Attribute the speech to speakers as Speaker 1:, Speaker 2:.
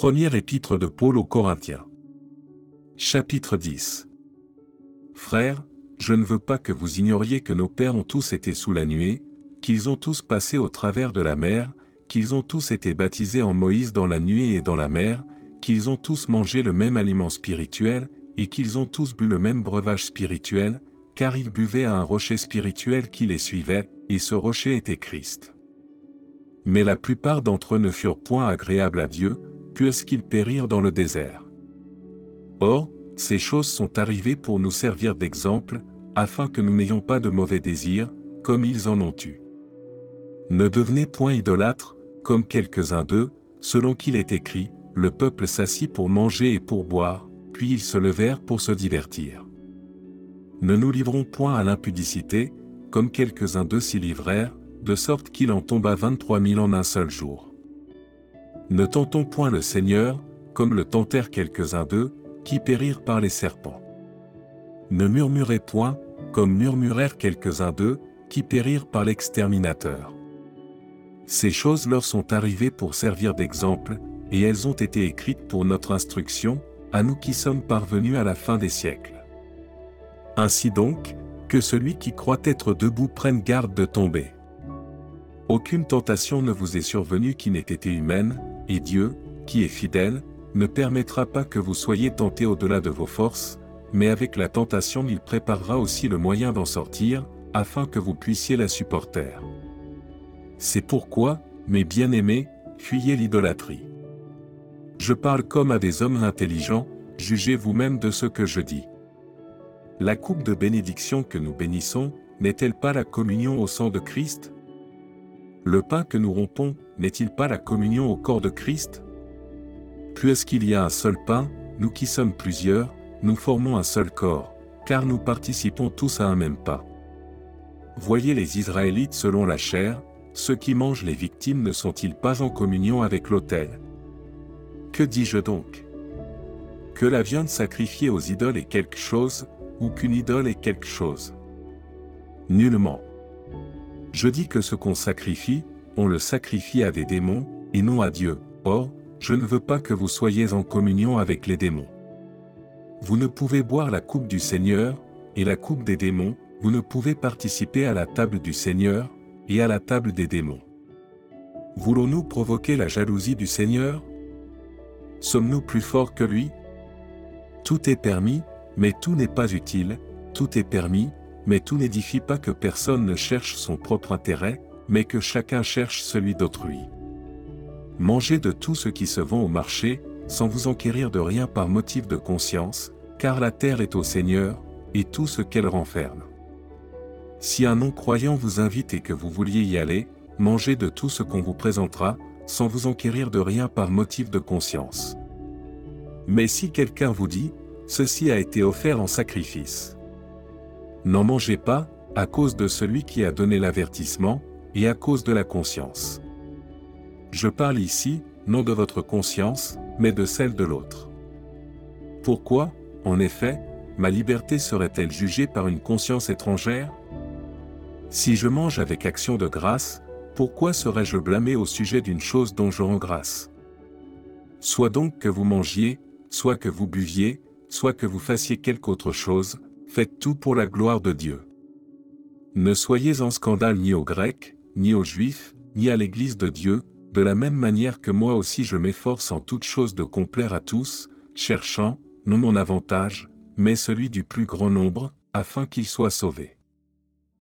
Speaker 1: Première épître de Paul aux Corinthiens. Chapitre 10. Frères, je ne veux pas que vous ignoriez que nos pères ont tous été sous la nuée, qu'ils ont tous passé au travers de la mer, qu'ils ont tous été baptisés en Moïse dans la nuée et dans la mer, qu'ils ont tous mangé le même aliment spirituel, et qu'ils ont tous bu le même breuvage spirituel, car ils buvaient à un rocher spirituel qui les suivait, et ce rocher était Christ. Mais la plupart d'entre eux ne furent point agréables à Dieu, puisqu'ils périrent dans le désert? Or, ces choses sont arrivées pour nous servir d'exemple, afin que nous n'ayons pas de mauvais désirs, comme ils en ont eu. Ne devenez point idolâtres, comme quelques-uns d'eux, selon qu'il est écrit, le peuple s'assit pour manger et pour boire, puis ils se levèrent pour se divertir. Ne nous livrons point à l'impudicité, comme quelques-uns d'eux s'y livrèrent, de sorte qu'il en tomba vingt-trois mille en un seul jour. Ne tentons point le Seigneur, comme le tentèrent quelques-uns d'eux, qui périrent par les serpents. Ne murmurez point, comme murmurèrent quelques-uns d'eux, qui périrent par l'exterminateur. Ces choses leur sont arrivées pour servir d'exemple, et elles ont été écrites pour notre instruction, à nous qui sommes parvenus à la fin des siècles. Ainsi donc, que celui qui croit être debout prenne garde de tomber. Aucune tentation ne vous est survenue qui n'ait été humaine, et Dieu, qui est fidèle, ne permettra pas que vous soyez tentés au-delà de vos forces, mais avec la tentation il préparera aussi le moyen d'en sortir, afin que vous puissiez la supporter. C'est pourquoi, mes bien-aimés, fuyez l'idolâtrie. Je parle comme à des hommes intelligents, jugez vous-même de ce que je dis. La coupe de bénédiction que nous bénissons, n'est-elle pas la communion au sang de Christ? Le pain que nous rompons, n'est-il pas la communion au corps de Christ? Puisqu'il y a un seul pain, nous qui sommes plusieurs, nous formons un seul corps, car nous participons tous à un même pain. Voyez les Israélites selon la chair, ceux qui mangent les victimes ne sont-ils pas en communion avec l'autel? Que dis-je donc? Que la viande sacrifiée aux idoles est quelque chose, ou qu'une idole est quelque chose? Nullement. Je dis que ce qu'on sacrifie, on le sacrifie à des démons, et non à Dieu. Or, je ne veux pas que vous soyez en communion avec les démons. Vous ne pouvez boire la coupe du Seigneur, et la coupe des démons, vous ne pouvez participer à la table du Seigneur, et à la table des démons. Voulons-nous provoquer la jalousie du Seigneur? Sommes-nous plus forts que lui? Tout est permis, mais tout n'est pas utile, tout est permis, mais tout n'édifie pas que personne ne cherche son propre intérêt, mais que chacun cherche celui d'autrui. Mangez de tout ce qui se vend au marché, sans vous enquérir de rien par motif de conscience, car la terre est au Seigneur, et tout ce qu'elle renferme. Si un non-croyant vous invite et que vous vouliez y aller, mangez de tout ce qu'on vous présentera, sans vous enquérir de rien par motif de conscience. Mais si quelqu'un vous dit, ceci a été offert en sacrifice. N'en mangez pas, à cause de celui qui a donné l'avertissement, et à cause de la conscience. Je parle ici, non de votre conscience, mais de celle de l'autre. Pourquoi, en effet, ma liberté serait-elle jugée par une conscience étrangère? Si je mange avec action de grâce, pourquoi serais-je blâmé au sujet d'une chose dont je rends grâce? Soit donc que vous mangiez, soit que vous buviez, soit que vous fassiez quelque autre chose, faites tout pour la gloire de Dieu. Ne soyez en scandale ni aux Grecs, ni aux Juifs, ni à l'Église de Dieu, de la même manière que moi aussi je m'efforce en toute chose de complaire à tous, cherchant, non mon avantage, mais celui du plus grand nombre, afin qu'ils soient sauvés.